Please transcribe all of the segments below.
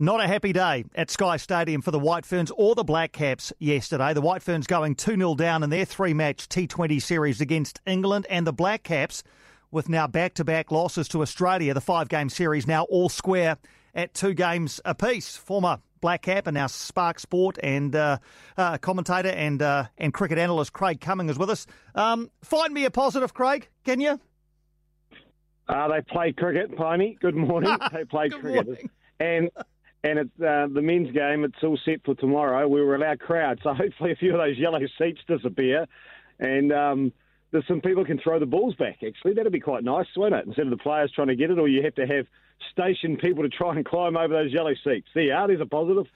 Not a happy day at Sky Stadium for the White Ferns or the Black Caps yesterday. The White Ferns going 2 0 down in their three match T20 series against England, and the Black Caps with now back to back losses to Australia. The five game series now all square at two games apiece. Former Black Cap and now Spark Sport and uh, uh, commentator and uh, and cricket analyst Craig Cumming is with us. Um, find me a positive, Craig, can you? Uh, they played cricket, Piney. Good morning. They played cricket. Morning. And and it's uh, the men's game. It's all set for tomorrow. We were allowed crowd, so hopefully a few of those yellow seats disappear, and um, there's some people can throw the balls back. Actually, that'd be quite nice, wouldn't it? Instead of the players trying to get it, or you have to have stationed people to try and climb over those yellow seats. There you are. There's a positive.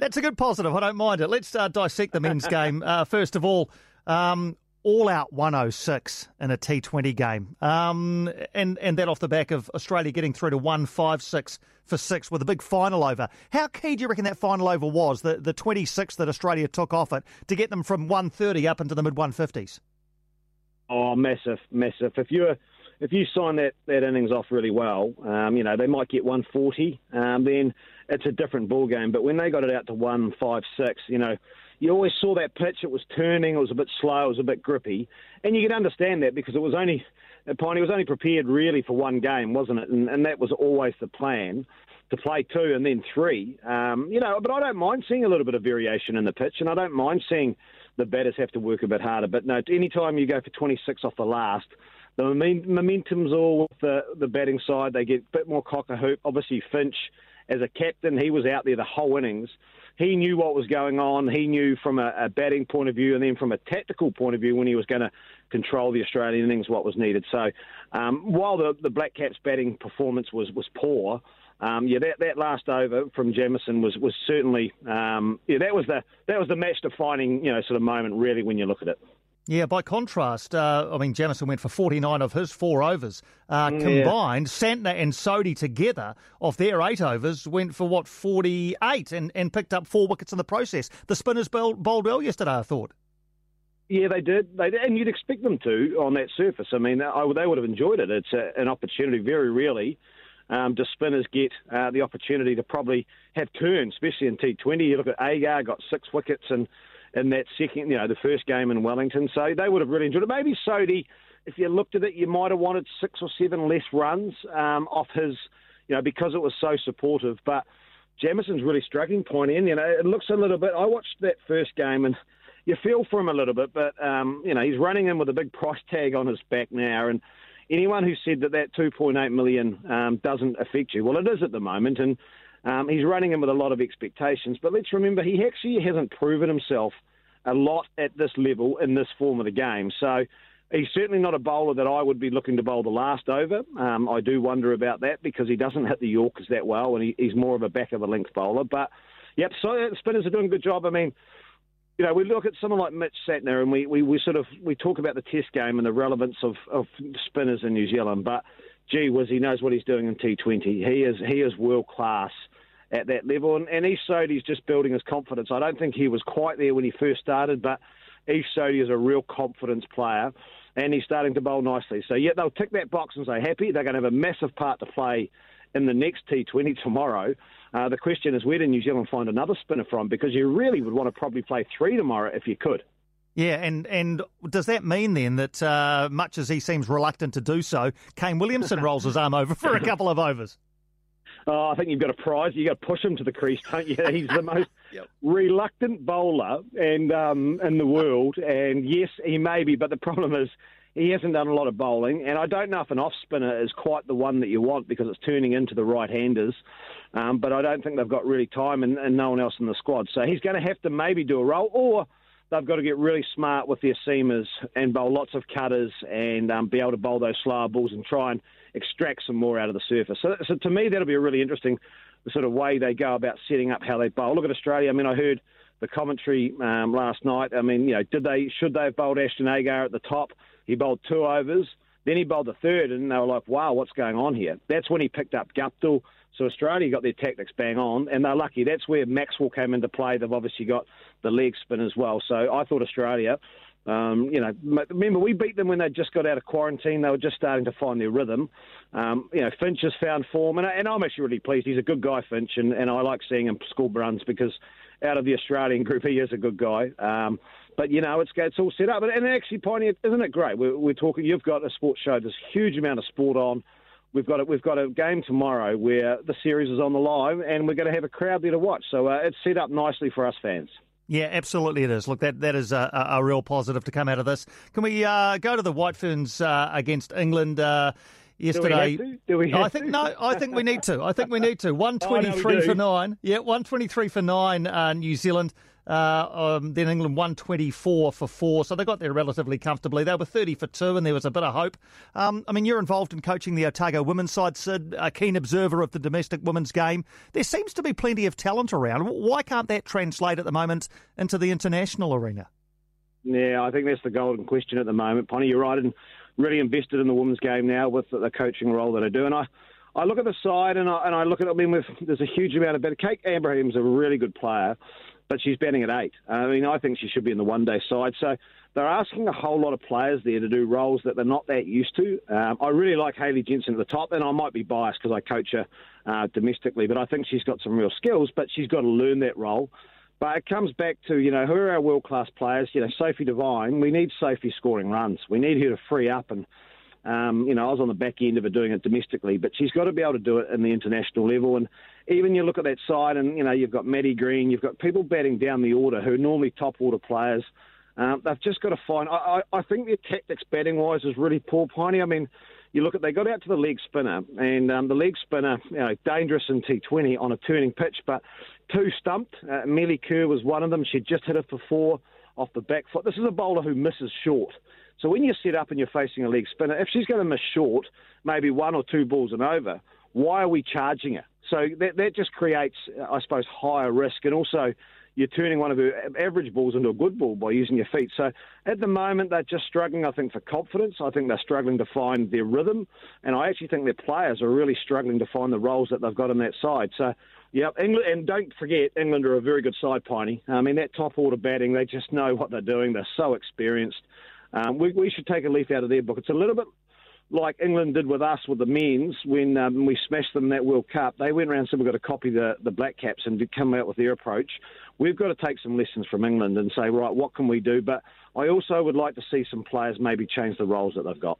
That's a good positive. I don't mind it. Let's uh, dissect the men's game. Uh, first of all, um, all out 106 in a T20 game. Um, and, and that off the back of Australia getting through to 156 for six with a big final over. How key do you reckon that final over was, the, the 26 that Australia took off it, to get them from 130 up into the mid 150s? Oh, massive, massive. If you if you sign that, that innings off really well, um, you know they might get 140. Um, then it's a different ball game. But when they got it out to 156, you know, you always saw that pitch. It was turning. It was a bit slow. It was a bit grippy, and you could understand that because it was only Piney was only prepared really for one game, wasn't it? And, and that was always the plan to play two and then three. Um, you know, but I don't mind seeing a little bit of variation in the pitch, and I don't mind seeing the batters have to work a bit harder. But no, any time you go for 26 off the last, the momentum's all with the, the batting side. They get a bit more cock a hoop. Obviously, Finch, as a captain, he was out there the whole innings. He knew what was going on. He knew from a, a batting point of view and then from a tactical point of view when he was going to control the Australian innings what was needed. So um, while the, the Black Caps batting performance was, was poor, um, yeah, that, that last over from Jamieson was was certainly um, yeah that was the that was the match defining you know sort of moment really when you look at it. Yeah, by contrast, uh, I mean, Jamieson went for 49 of his four overs. Uh, combined, Santner and Sodhi together, of their eight overs, went for what, 48 and, and picked up four wickets in the process. The spinners bowled, bowled well yesterday, I thought. Yeah, they did. They did. And you'd expect them to on that surface. I mean, I, they would have enjoyed it. It's a, an opportunity, very rarely um, do spinners get uh, the opportunity to probably have turns, especially in T20. You look at Agar, got six wickets and in that second, you know, the first game in Wellington. So they would have really enjoyed it. Maybe Sodhi, if you looked at it, you might have wanted six or seven less runs um, off his, you know, because it was so supportive. But Jamieson's really struggling point in. You know, it looks a little bit. I watched that first game and you feel for him a little bit, but um, you know, he's running in with a big price tag on his back now, and anyone who said that that 2.8 million um, doesn't affect you, well, it is at the moment, and um, he's running him with a lot of expectations. But let's remember, he actually hasn't proven himself a lot at this level in this form of the game. So he's certainly not a bowler that I would be looking to bowl the last over. Um, I do wonder about that because he doesn't hit the Yorkers that well, and he, he's more of a back of the length bowler. But yep, so spinners are doing a good job. I mean, you know, we look at someone like Mitch Santner and we, we, we sort of we talk about the Test game and the relevance of, of spinners in New Zealand, but gee whiz, he knows what he's doing in T20. He is he is world class at that level, and, and Ish Sodhi's just building his confidence. I don't think he was quite there when he first started, but Ish Sodhi is a real confidence player, and he's starting to bowl nicely. So yeah, they'll tick that box and say happy. They're going to have a massive part to play in the next T20 tomorrow. Uh, the question is, where did New Zealand find another spinner from? Because you really would want to probably play three tomorrow if you could. Yeah, and, and does that mean then that uh, much as he seems reluctant to do so, Kane Williamson rolls his arm over for a couple of overs? Oh, I think you've got a prize. You've got to push him to the crease, don't you? He's the most yep. reluctant bowler and um, in the world. And yes, he may be, but the problem is he hasn't done a lot of bowling, and I don't know if an off spinner is quite the one that you want because it's turning into the right handers. Um, but I don't think they've got really time and, and no one else in the squad. So he's going to have to maybe do a roll or they've got to get really smart with their seamers and bowl lots of cutters and um, be able to bowl those slower balls and try and extract some more out of the surface. So, so to me, that'll be a really interesting sort of way they go about setting up how they bowl. Look at Australia. I mean, I heard the commentary um, last night. I mean, you know, did they should they have bowled Ashton Agar at the top? He bowled two overs. Then he bowled the third, and they were like, wow, what's going on here? That's when he picked up Guptill. So Australia got their tactics bang on, and they're lucky. That's where Maxwell came into play. They've obviously got the leg spin as well. So I thought Australia Um, you know, remember we beat them when they just got out of quarantine. They were just starting to find their rhythm. Um, you know, Finch has found form, and, and, I'm actually really pleased. He's a good guy, Finch, and, and I like seeing him score runs because out of the Australian group, he is a good guy. Um, but you know, it's it's all set up. And actually, Piney, isn't it great? We're, we're talking. You've got a sports show. There's a huge amount of sport on. We've got a, we've got a game tomorrow where the series is on the live, and we're going to have a crowd there to watch. So uh, it's set up nicely for us fans. Yeah, absolutely it is. Look, that that is a, a real positive to come out of this. Can we uh, go to the White Ferns uh, against England? Uh, yesterday. Do we have to? Do we have I think no. I think we need to. I think we need to. One twenty three oh, no, for nine. Yeah, one twenty three for nine. Uh, New Zealand. Uh, um, then England 124 for four, so they got there relatively comfortably. They were 30 for two, and there was a bit of hope. Um, I mean, you're involved in coaching the Otago women's side, Sid, a keen observer of the domestic women's game. There seems to be plenty of talent around. Why can't that translate at the moment into the international arena? Yeah, I think that's the golden question at the moment. Piney, you're right, and really invested in the women's game now with the coaching role that I do. And I, I look at the side and I, and I look at, I mean, there's a huge amount of better. Kate Abraham's a really good player, but she's batting at eight. I mean, I think she should be in the one day side. So they're asking a whole lot of players there to do roles that they're not that used to. Um, I really like Hayley Jensen at the top, and I might be biased because I coach her uh, domestically, but I think she's got some real skills, but she's got to learn that role. But it comes back to, you know, who are our world class players? You know, Sophie Devine, we need Sophie scoring runs. We need her to free up. And, um, you know, I was on the back end of her doing it domestically, but she's got to be able to do it in the international level. And even you look at that side, and, you know, you've got Maddy Green, you've got people batting down the order who are normally top order players. Um, they've just got to find. I, I, I think their tactics batting wise is really poor, Piney. I mean, you look at they got out to the leg spinner, and um, the leg spinner, you know, dangerous in T20 on a turning pitch, but two stumped. Uh, Kerr was one of them. She just hit it for four off the back foot. This is a bowler who misses short. So when you set up and you're facing a leg spinner, if she's going to miss short, maybe one or two balls and over, why are we charging her? So that that just creates, I suppose, higher risk, and also you're turning one of her average balls into a good ball by using your feet. So at the moment, they're just struggling, I think, for confidence. I think they're struggling to find their rhythm. And I actually think their players are really struggling to find the roles that they've got on that side. So, yeah, England, and don't forget, England are a very good side, Piney. I mean, that top order batting, they just know what they're doing. They're so experienced. Um, we, we should take a leaf out of their book. It's a little bit like England did with us with the men's when um, we smashed them in that World Cup. They went around and said we've got to copy the, the Black Caps and come out with their approach. We've got to take some lessons from England and say, right, what can we do? But I also would like to see some players maybe change the roles that they've got.